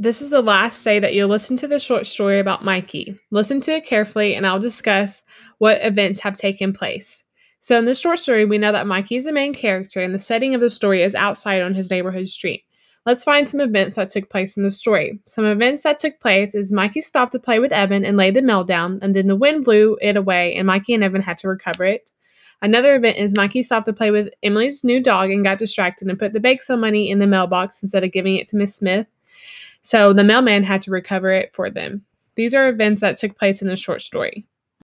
This is the last day that you'll listen to the short story about Mikey. Listen to it carefully, and I'll discuss what events have taken place. So, in this short story, we know that Mikey is the main character, and the setting of the story is outside on his neighborhood street. Let's find some events that took place in the story. Some events that took place is Mikey stopped to play with Evan and laid the mail down, and then the wind blew it away, and Mikey and Evan had to recover it. Another event is Mikey stopped to play with Emily's new dog and got distracted and put the bake sale money in the mailbox instead of giving it to Miss Smith. So the mailman had to recover it for them. These are events that took place in the short story.